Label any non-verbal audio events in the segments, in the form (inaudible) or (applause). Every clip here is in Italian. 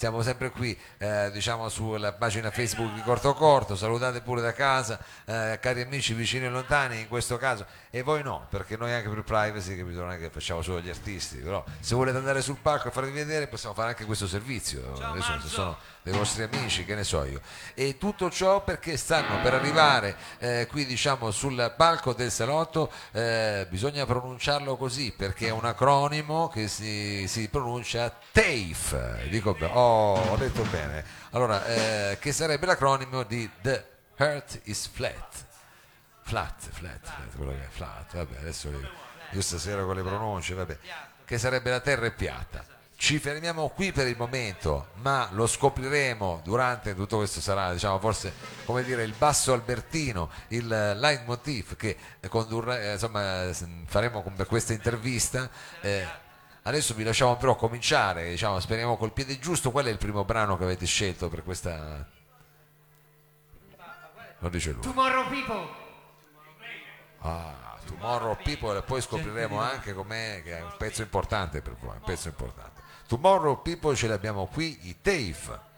Siamo sempre qui, eh, diciamo, sulla pagina Facebook di Corto Corto, salutate pure da casa, eh, cari amici vicini e lontani in questo caso, e voi no, perché noi anche per privacy, capito, non è che facciamo solo gli artisti, però se volete andare sul palco e farvi vedere possiamo fare anche questo servizio, adesso se sono dei vostri amici, che ne so io. E tutto ciò perché stanno per arrivare eh, qui diciamo sul palco del salotto, eh, bisogna pronunciarlo così perché è un acronimo che si, si pronuncia TAFE, dico oh, ho detto bene, allora eh, che sarebbe l'acronimo di The Earth is Flat. Flat, flat, flat, quello che è flat, vabbè, adesso io, io stasera con le pronunce, vabbè, che sarebbe la terra è piatta. Ci fermiamo qui per il momento, ma lo scopriremo durante tutto questo sarà, diciamo, forse come dire il basso albertino, il leitmotiv che condurrà, eh, insomma, faremo per questa intervista. eh, adesso vi lasciamo però cominciare, diciamo, speriamo col piede giusto. Qual è il primo brano che avete scelto per questa? Lo dice lui. Tomorrow People. Ah, Tomorrow People e poi scopriremo anche com'è che è un pezzo importante per voi, un pezzo importante. Tomorrow People ce l'abbiamo qui, i TAFE.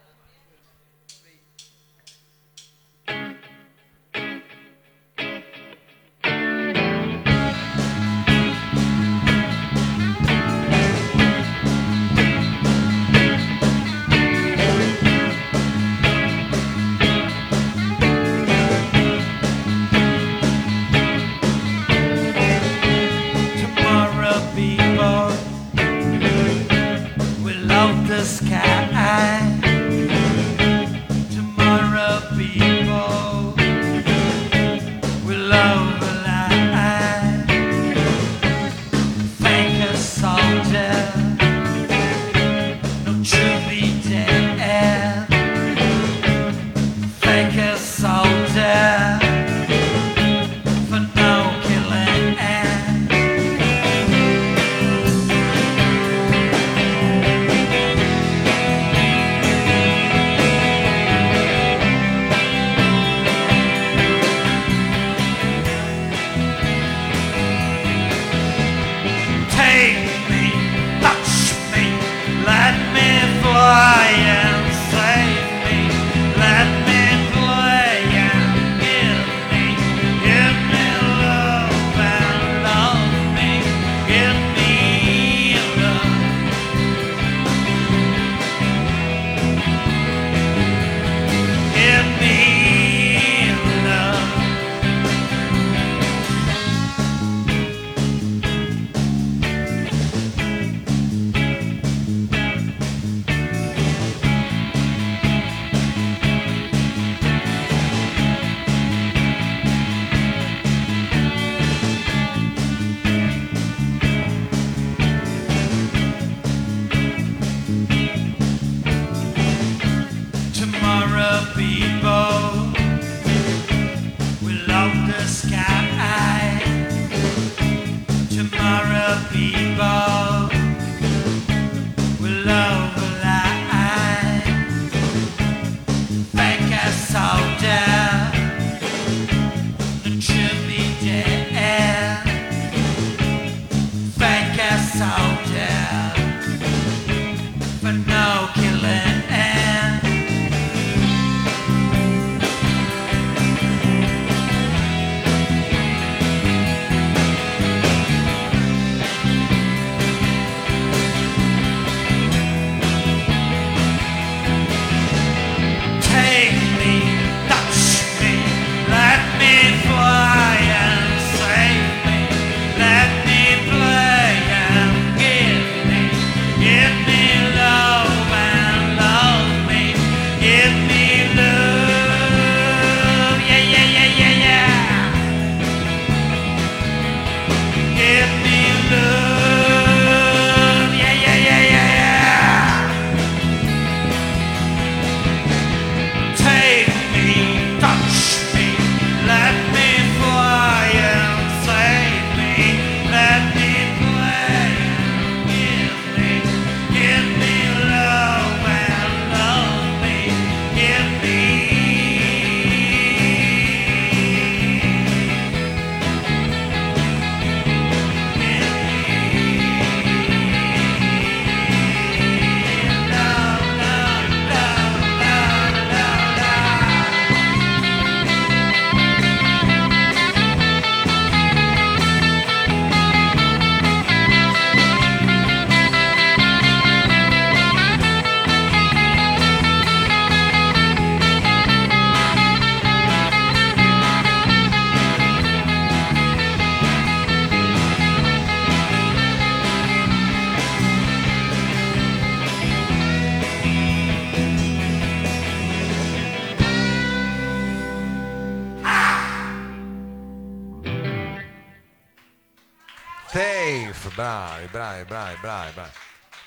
Bravi, bravi, bravi, bravi, bravi.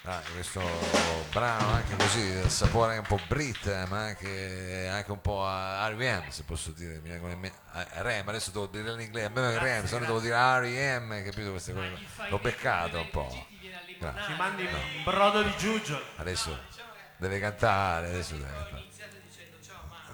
Bravi, questo brano anche così, il sapore un po' Brit, ma anche, anche un po' R.E.M. se posso dire, mi vengono in me- R.E.M. adesso devo dire in inglese, a me R.E.M., se no devo dire R.E.M., capito queste cose, l'ho beccato un po'. Ci mandi un brodo di giugio. Adesso deve cantare, adesso deve cantare.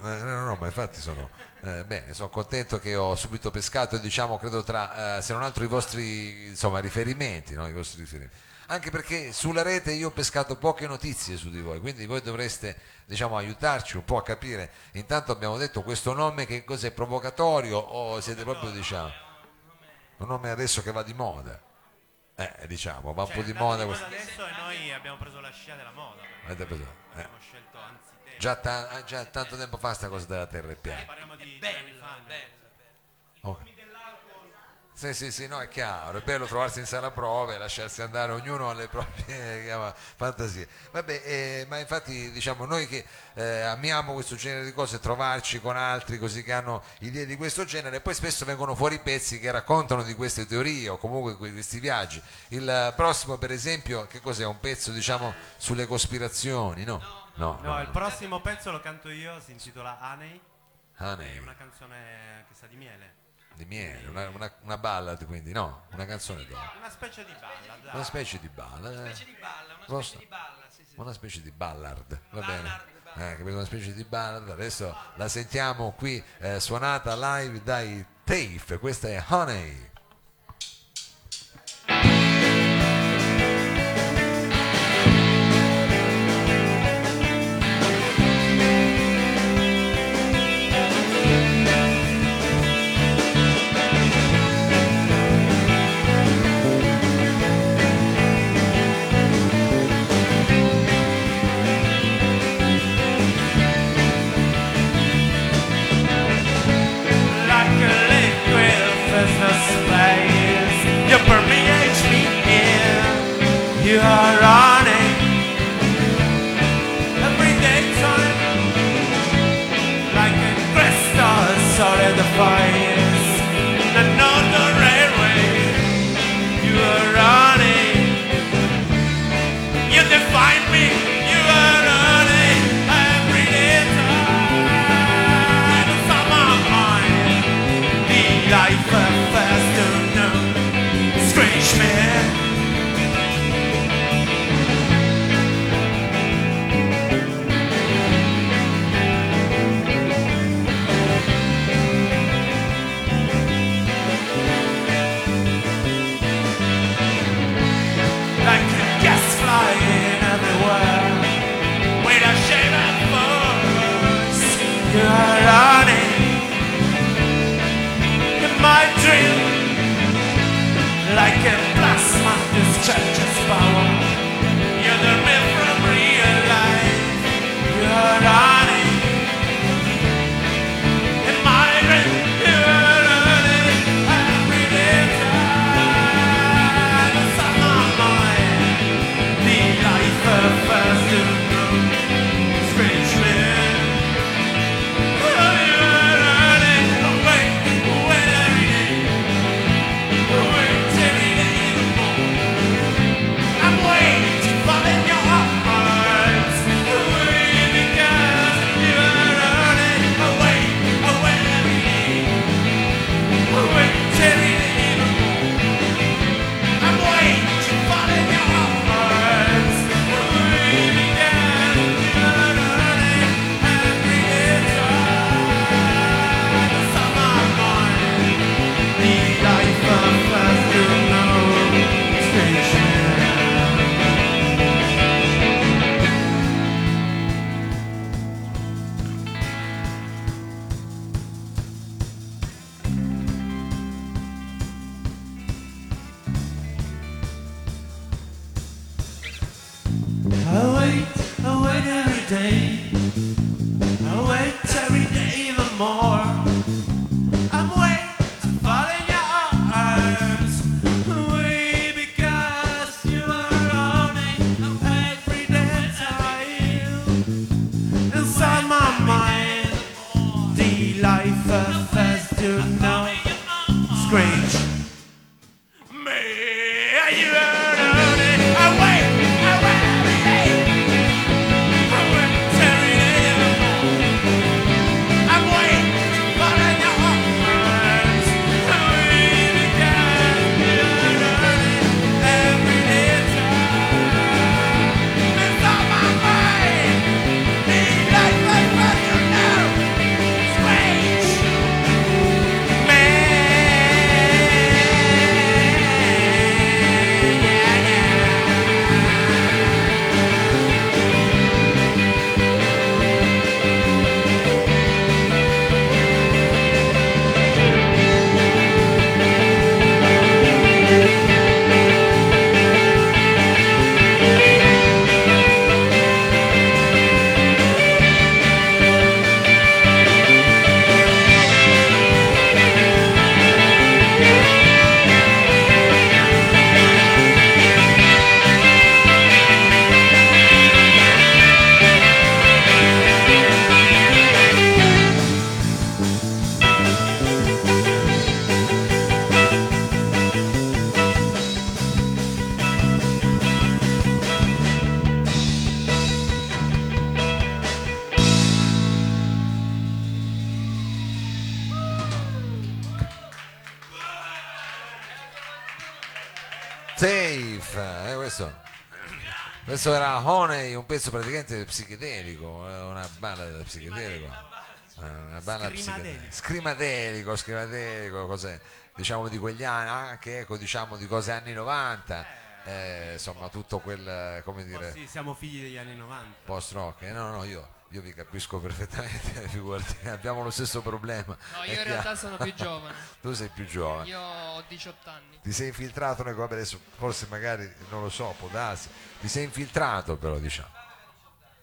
No, no, no, ma infatti sono eh, bene, sono contento che ho subito pescato, diciamo, credo tra, eh, se non altro i vostri insomma, riferimenti, no? I vostri riferimenti. Anche perché sulla rete io ho pescato poche notizie su di voi, quindi voi dovreste diciamo, aiutarci un po' a capire. Intanto abbiamo detto questo nome che cos'è provocatorio o siete proprio diciamo un nome adesso che va di moda. Eh, diciamo, va un po' di moda questo. adesso e noi abbiamo preso la scia della moda. Avete preso? Eh. Abbiamo scelto anzitempo. Già, ta- ah, già tanto tempo fa sta cosa della terra è piana. Parliamo di anni fa. Oh. Sì, sì, sì, no, è chiaro, è bello trovarsi in sala prove, lasciarsi andare ognuno alle proprie (laughs) chiama, fantasie. Vabbè, eh, ma infatti diciamo noi che eh, amiamo questo genere di cose, trovarci con altri così che hanno idee di questo genere, poi spesso vengono fuori pezzi che raccontano di queste teorie o comunque que- questi viaggi. Il eh, prossimo, per esempio, che cos'è? Un pezzo diciamo sulle cospirazioni, no? No, No, il prossimo pezzo lo canto io, si intitola Honey, Honey, è una canzone che sa di miele. di miele, una, una, una ballad quindi, no? Una canzone d'oro. Una specie di balla, dai. Una specie di ballad. eh. specie di balla, una specie di balla, sì, sì. una specie di ballard, va bene? Eh, capito? Una specie di ballard, adesso la sentiamo qui eh, suonata live dai Tafe, questa è Honey. Questo era Honey, un pezzo praticamente psichedelico, eh, una balla psichedelico. eh, Una balla psichedelica. Scrimadelico, scrimadelico, cos'è? Diciamo di quegli anni, anche ecco, diciamo di cose anni 90, eh, insomma tutto quel, come dire, Sì, siamo figli degli anni 90. post rock. Eh, no, no, io, io vi capisco perfettamente, (laughs) figurati, abbiamo lo stesso problema. No, io in realtà sono più giovane. (laughs) Tu sei più giovane. Io ho 18 anni. Ti sei infiltrato nel adesso forse magari non lo so, può darsi. Ti sei infiltrato però diciamo.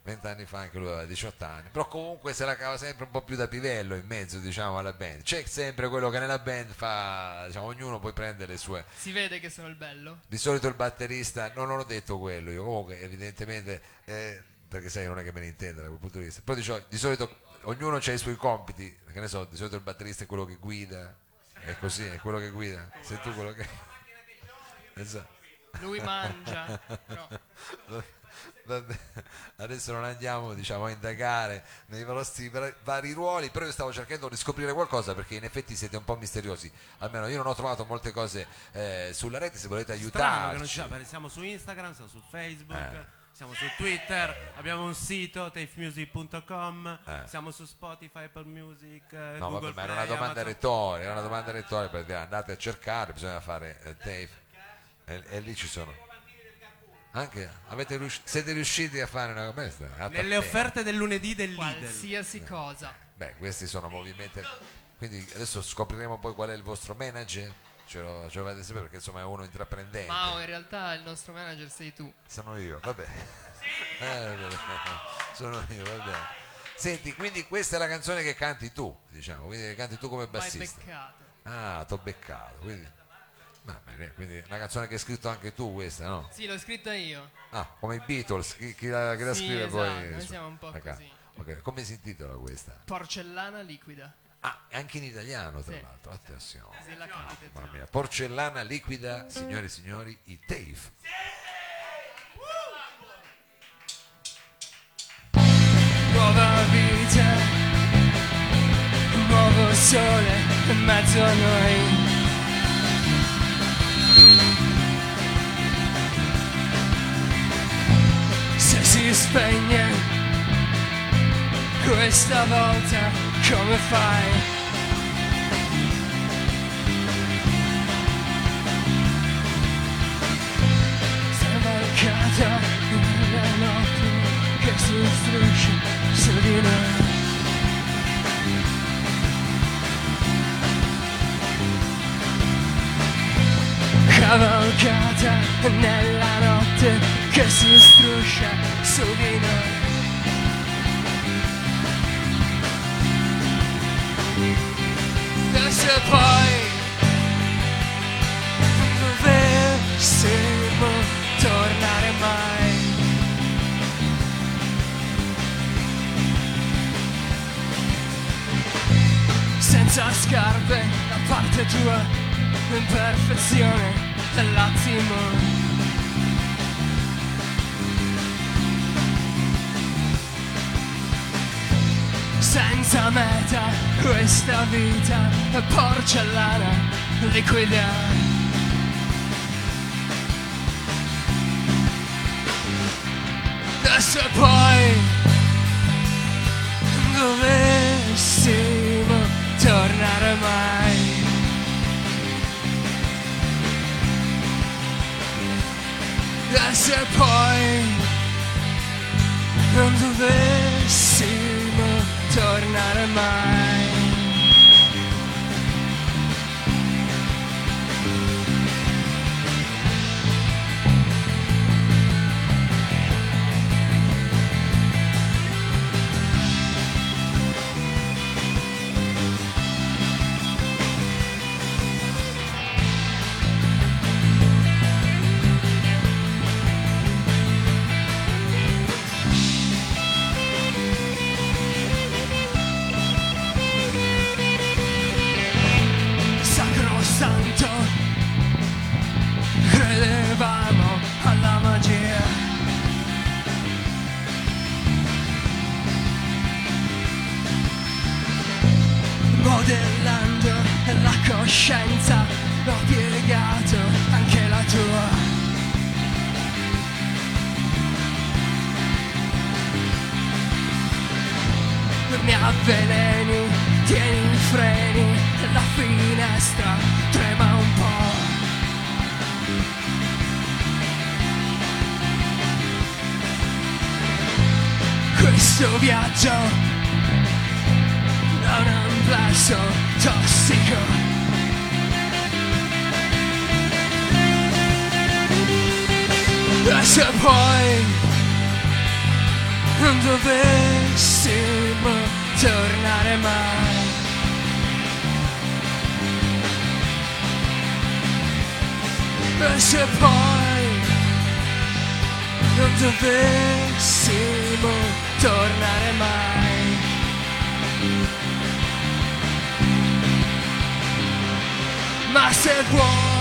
Vent'anni fa anche lui aveva 18 anni, però comunque se la cava sempre un po' più da pivello in mezzo diciamo alla band. C'è sempre quello che nella band fa, diciamo, ognuno poi prende le sue. Si vede che sono il bello. Di solito il batterista, no, non ho detto quello, io comunque evidentemente, eh, perché sai non è che me ne intenda da quel punto di vista, però dicevo, di solito ognuno ha i suoi compiti, che ne so, di solito il batterista è quello che guida, è così, è quello che guida, sei tu quello che... (laughs) Esatto. Lui mangia. No. (laughs) Adesso non andiamo diciamo, a indagare nei vostri vari- ruoli, però io stavo cercando di scoprire qualcosa perché in effetti siete un po' misteriosi. Almeno io non ho trovato molte cose eh, sulla rete, se volete Strano che non ci aiutarci. sia, perché siamo su Instagram, siamo su Facebook, Eh. siamo su Twitter, abbiamo un sito, tafemusic.com, Eh. siamo su Spotify, Apple Music, eh, No, Google vabbè, ma era una domanda Amazon. retorica, era una domanda retorica perché andate a cercare, bisogna fare eh, tape e, e lì ci sono. Anche avete rius- siete riusciti a fare una questa? Nelle offerte del lunedì del Lidl. Qualsiasi cosa. Beh, questi sono movimenti. Quindi adesso scopriremo poi qual è il vostro manager. Ce lo, ce lo fate sapere perché insomma è uno intraprendente. Mao, in realtà il nostro manager sei tu. Sono io, vabbè. (laughs) Eh, sono io, vabbè. Senti, quindi questa è la canzone che canti tu, diciamo, quindi che canti tu come bassista. beccato. Ah, t'ho beccato, quindi. Quindi una canzone che hai scritto anche tu questa, no? Sì, l'ho scritta io. Ah, come i Beatles, chi, chi la, chi la Sì, scrive esatto, poi. noi siamo un po' a caso. così. Ok, come si intitola questa? Porcellana liquida. Ah, anche in italiano tra Sì. l'altro, attenzione. Così la capite. Mamma mia, porcellana liquida, signore e signori, i TAFE. Nuova vita, nuovo sole in mezzo a noi. Spegne, questa volta come fai? Sei mancata nella notte che si striscia su di noi. Cavalcata nella notte che si struscia su di noi. E se poi dovessimo tornare mai senza scarpe da parte tua l'imperfezione dell'attimo senza meta questa vita è porcellana liquida. E se poi dovessimo tornare mai. E se poi non dovessimo tornare mai coscienza ho piegato anche la tua. Non mi avveleni, tieni i freni, la finestra trema un po'. Questo viaggio non è un verso tossico E se poi non dovessimo tornare mai. E se poi non dovessimo tornare mai. Ma se vuoi,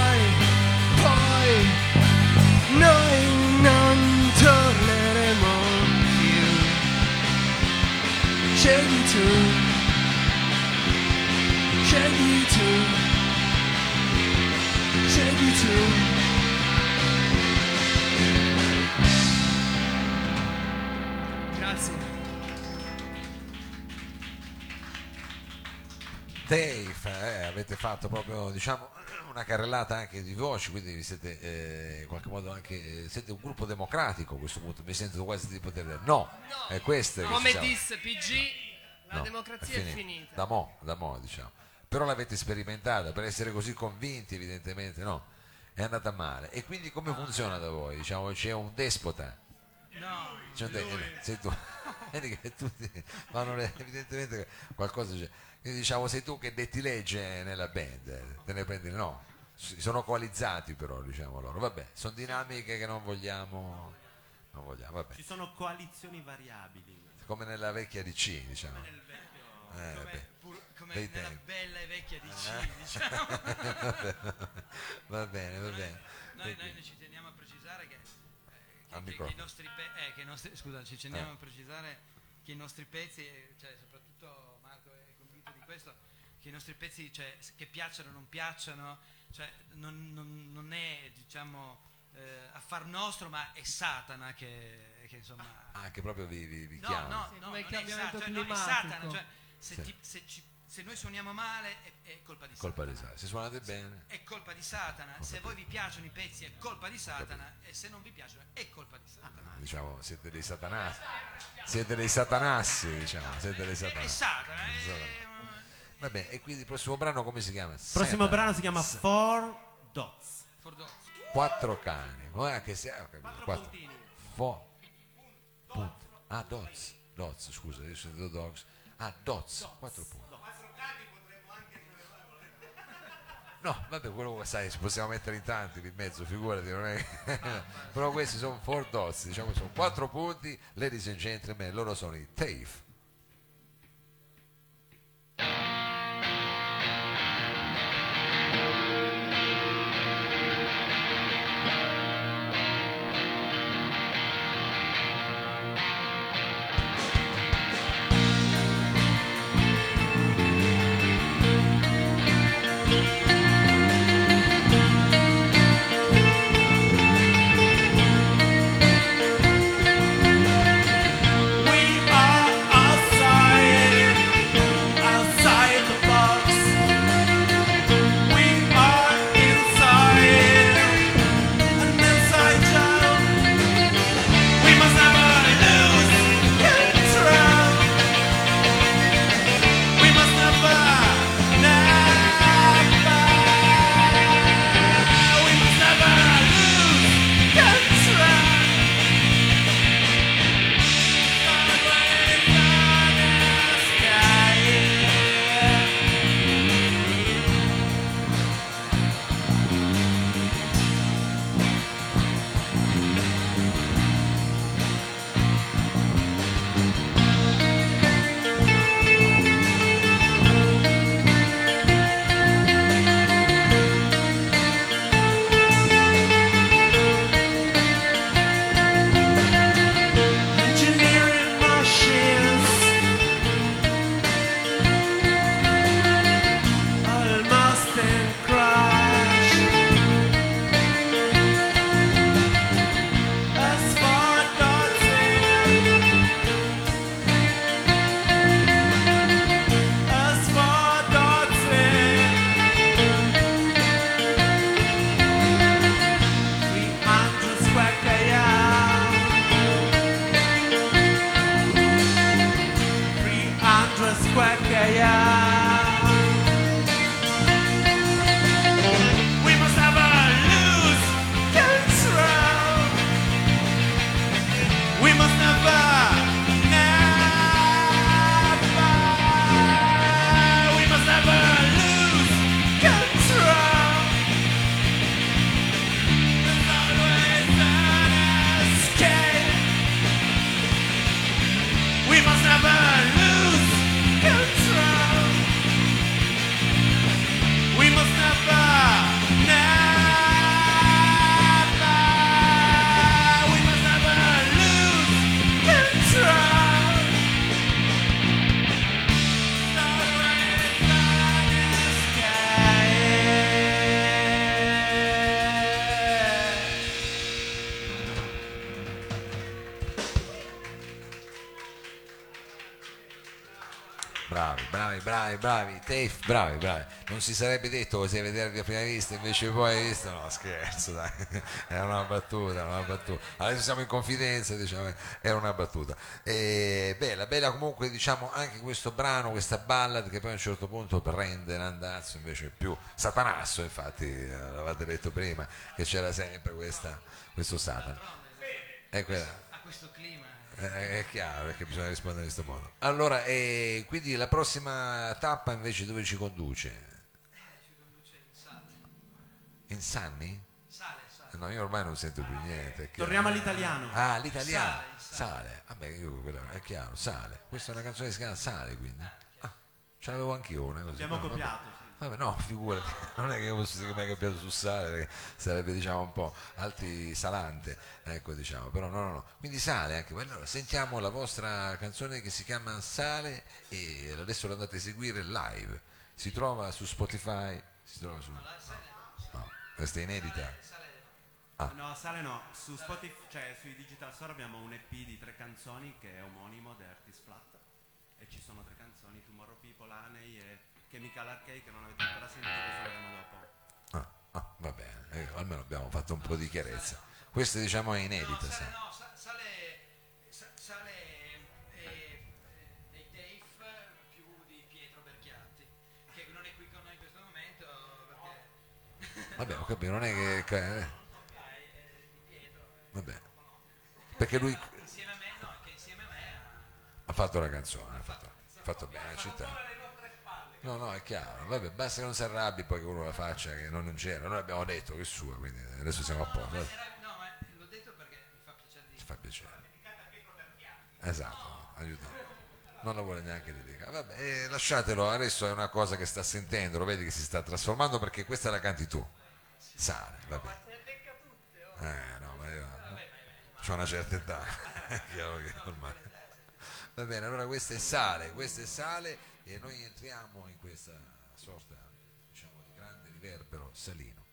tu, scegli tu, scegli tu. Grazie. Dave, eh, avete fatto proprio diciamo una carrellata anche di voci, quindi vi siete eh, in qualche modo anche eh, siete un gruppo democratico a questo punto, mi sento quasi di poter dire. No, è questo Come disse PG, la No, democrazia è finita. Da mo, da mo, diciamo. Però l'avete sperimentata per essere così convinti, evidentemente no. È andata male. E quindi come funziona da voi? Diciamo, c'è un despota. No, C'è un de- eh, sei tu. (laughs) Vedi che tutti fanno le- evidentemente qualcosa c'è. Quindi diciamo sei tu che detti legge nella band, te ne prendi no. Sono coalizzati però, diciamo loro. Vabbè, sono dinamiche che non vogliamo. Non vogliamo, vabbè. Ci sono coalizioni variabili. Come nella vecchia DC, diciamo. Eh, vabbè. pur- come nella tempi. bella e vecchia DC, diciamo. (laughs) Va bene, va bene. Noi, noi ci teniamo a precisare che, eh, che- Al che- che i nostri pe- eh, che i nostri- scusa, ci teniamo Eh. a precisare che i nostri pezzi, eh, cioè soprattutto Marco è convinto di questo, che i nostri pezzi, cioè, che piacciono o non piacciono, cioè, non, non- non è diciamo eh, affar nostro, ma è Satana che, che insomma. Ah, che proprio vi, vi, vi No, chiama. no, Sì, no, non è Satana, no, è. Satana, cioè, se, Sì. ti- se ci- se noi suoniamo male è, è colpa di Colpa di Satana. Satana. Se suonate bene. È colpa di Satana, se a voi vi piacciono i pezzi è colpa di Satana e se non vi piacciono è colpa di Satana. Diciamo, siete dei satanassi. Siete dei satanassi, diciamo. Siete dei È satanassi. Satana, è, Satana. Vabbè, e quindi il prossimo brano come si chiama? Il prossimo Satan. brano si chiama Four Dots. Fordozzi. Quattro cani. Oh, che se- ho capito, Quattro. Fo- punti. Ah, dots. Dots, scusa, io sono detto dogs. Ah, dots. Quattro punti. No, vabbè, quello che sai, ci possiamo mettere in tanti lì in mezzo, figurati, non è... (laughs) Però questi sono four dots, diciamo, sono quattro punti, ladies and gentlemen, loro sono i TAFE. Bravi, bravi, bravi, bravi, Tafe, bravi, bravi. Non si sarebbe detto così a vedervi a prima vista, invece poi hai visto, no scherzo, dai, (laughs) era una battuta, una battuta. Adesso siamo in confidenza, diciamo, era una battuta. E, bella, bella comunque diciamo anche questo brano, questa ballad che poi a un certo punto prende l'andazzo invece più satanasso, infatti l'avete detto prima che c'era sempre questa, questo Satana. È quella. A questo clima. Eh, È chiaro perché bisogna rispondere in questo modo. Allora, e quindi la prossima tappa invece dove ci conduce? Ci conduce in sale. In Sanni? Sale, sale. No, io ormai non sento più niente. Torniamo all'italiano. Ah, l'italiano. Sale, Sale. Vabbè, io è chiaro, sale. Questa è una canzone che si chiama Sale, quindi. Ah, ce l'avevo anch'io una così. Abbiamo no, vabbè. copiato. Vabbè, no, figurati, non è che posso dire che mi hai copiato su sale, perché sarebbe diciamo un po' altisalante, ecco diciamo, però no, no, no. Quindi sale anche, allora sentiamo la vostra canzone che si chiama Sale e adesso la andate a eseguire live, si trova su Spotify, si trova su... No, questa è inedita. Ah. No, sale no. Su Spotify, cioè sui digital store abbiamo un EP di tre canzoni che è omonimo di Artist Flat. E ci sono tre canzoni, Tomorrow People, Honey e Chemical Arcade che non avete ancora sentito, che vedremo dopo. Ah, ah, va bene, eh, almeno abbiamo fatto un po' di chiarezza. Questa diciamo è inedita, No, sai. sale, no, sa- sale, sa- sale eh, eh, dei Dave più di Pietro Berchiatti, che non è qui con noi in questo momento perché Vabbè, ho capito, non è che... (laughs) eh, eh, eh, vabbè. Perché lui insieme a me, no, che insieme a me ha... ha fatto la canzone, ha fatto, ha fatto bene la città. No, no, è chiaro, vabbè, basta che non si arrabbi poi che uno la faccia che non c'era, noi abbiamo detto che è sua, quindi adesso siamo a posto, no, ma l'ho detto perché mi fa piacere di ci fa piacere. Esatto, aiuta. Non la vuole neanche dedicare. Vabbè, eh, lasciatelo, adesso è una cosa che sta sentendo, lo vedi che si sta trasformando perché questa la canti tu. Sale, vabbè. Eh, no, ma io ho una certa età, è (laughs) chiaro che ormai. Va bene, allora questa è sale, questa è sale e noi entriamo in questa sorta diciamo, di grande riverbero salino.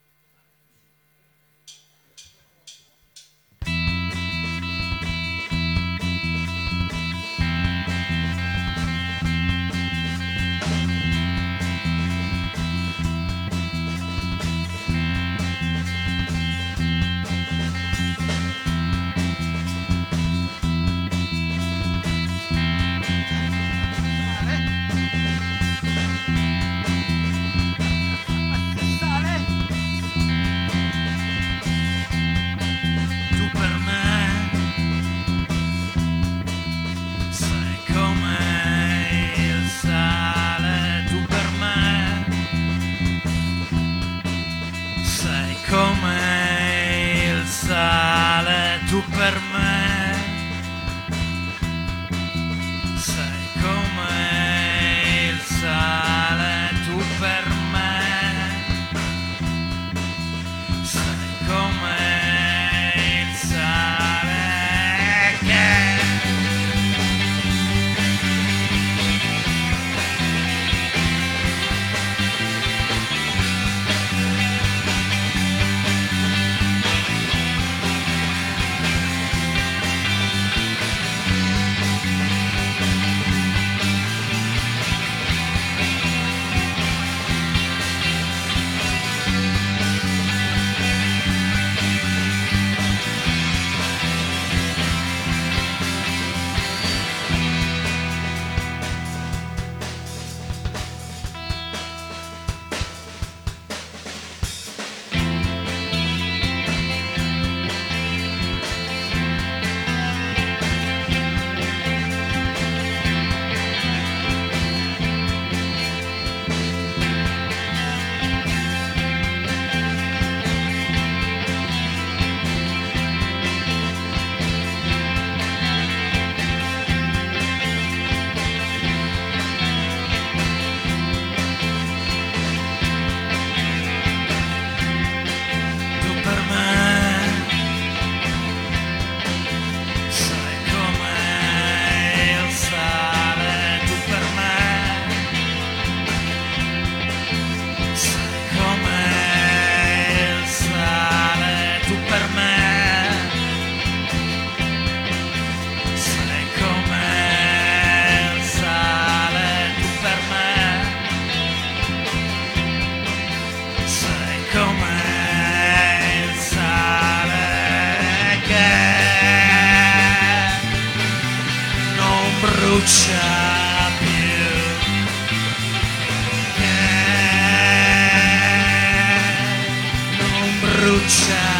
Non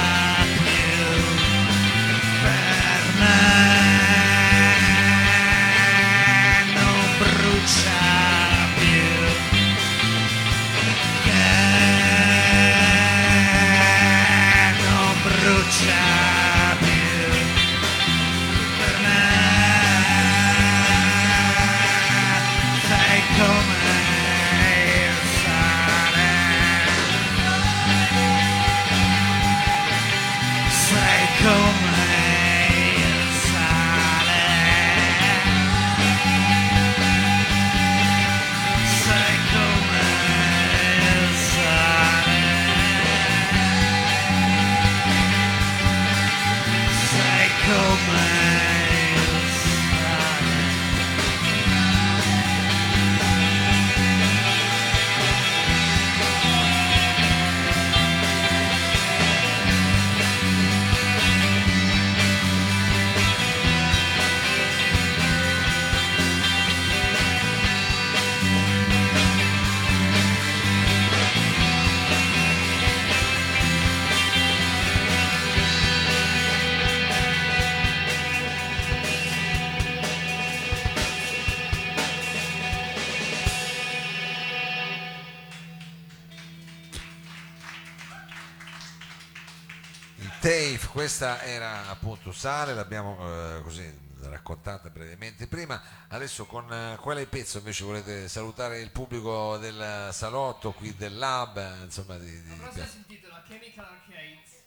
questa era appunto Sale, l'abbiamo eh, così raccontata brevemente prima. Adesso con eh, quale pezzo invece volete salutare il pubblico del salotto qui del lab, insomma di, di- La prossima si intitola Chemical Arcades.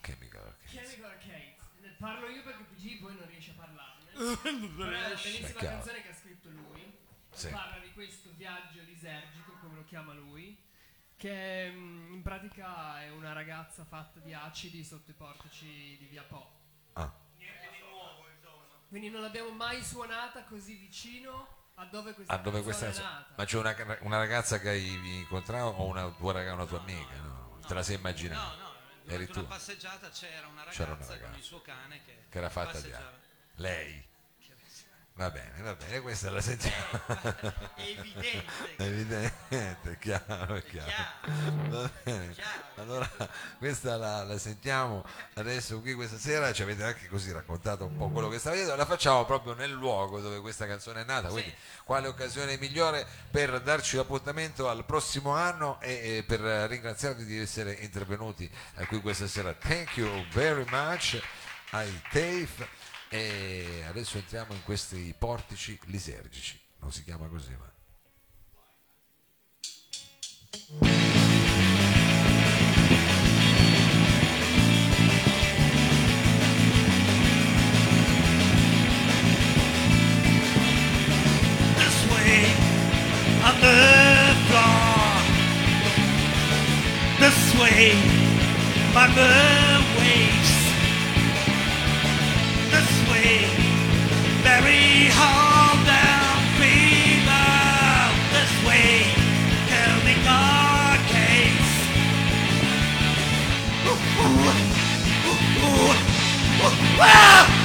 Chemical Arcades. Chemical Arcades. Ne parlo io perché PG poi non riesce a parlarne. (laughs) È una bellissima canzone che ha scritto lui. Sì. Parla di questo viaggio lisergico, come lo chiama lui. Che mm, in pratica è una ragazza fatta di acidi sotto i portici di via Po. Ah, Quindi non l'abbiamo mai suonata così vicino a dove questa ah, dove questa è nata. ma c'è una, una ragazza che hai incontrato o una tua, raga- una tua amica? No, te la sei immaginata? No, no, Eri durante tu una passeggiata c'era una ragazza, C'era una con ragazza. il suo cane che, che era fatta di passeggiava. lei. Va bene, va bene, questa la sentiamo. (laughs) È evidente. È evidente, è chiaro, è chiaro. chiaro. Va bene. Chiaro. Allora, questa la, la sentiamo adesso qui questa sera, ci avete anche così raccontato un po' quello che stava dicendo, la facciamo proprio nel luogo dove questa canzone è nata, quindi quale occasione migliore per darci l'appuntamento al prossimo anno e, e per ringraziarvi di essere intervenuti eh, qui questa sera. Thank you very much ai TAFE e adesso entriamo in questi portici lisergici, non si chiama così ma... this way on the floor. This way by the 啊！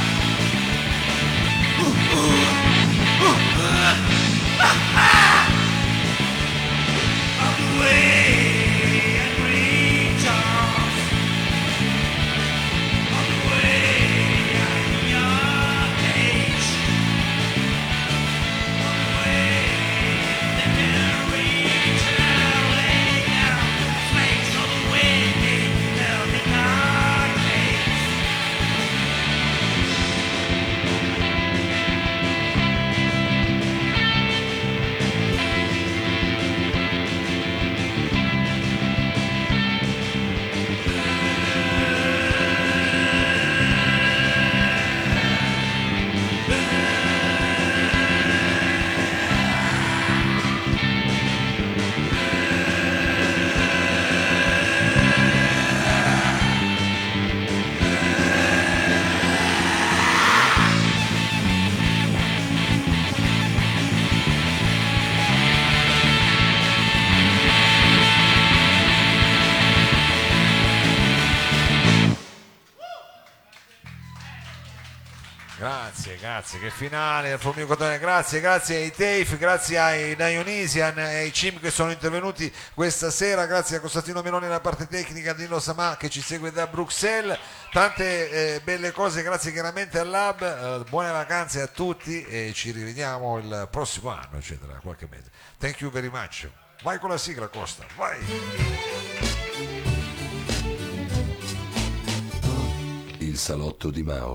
Ragazzi, che finale, il Formio Cotone, grazie, grazie ai Tafe, grazie ai Dionysian e ai Cim che sono intervenuti questa sera, grazie a Costantino Meloni alla parte tecnica, Nilo Samà che ci segue da Bruxelles, tante eh, belle cose, grazie chiaramente al Lab, eh, buone vacanze a tutti e ci rivediamo il prossimo anno, eccetera, qualche mese. Thank you very much. Vai con la sigla Costa, vai! Il salotto di Mao.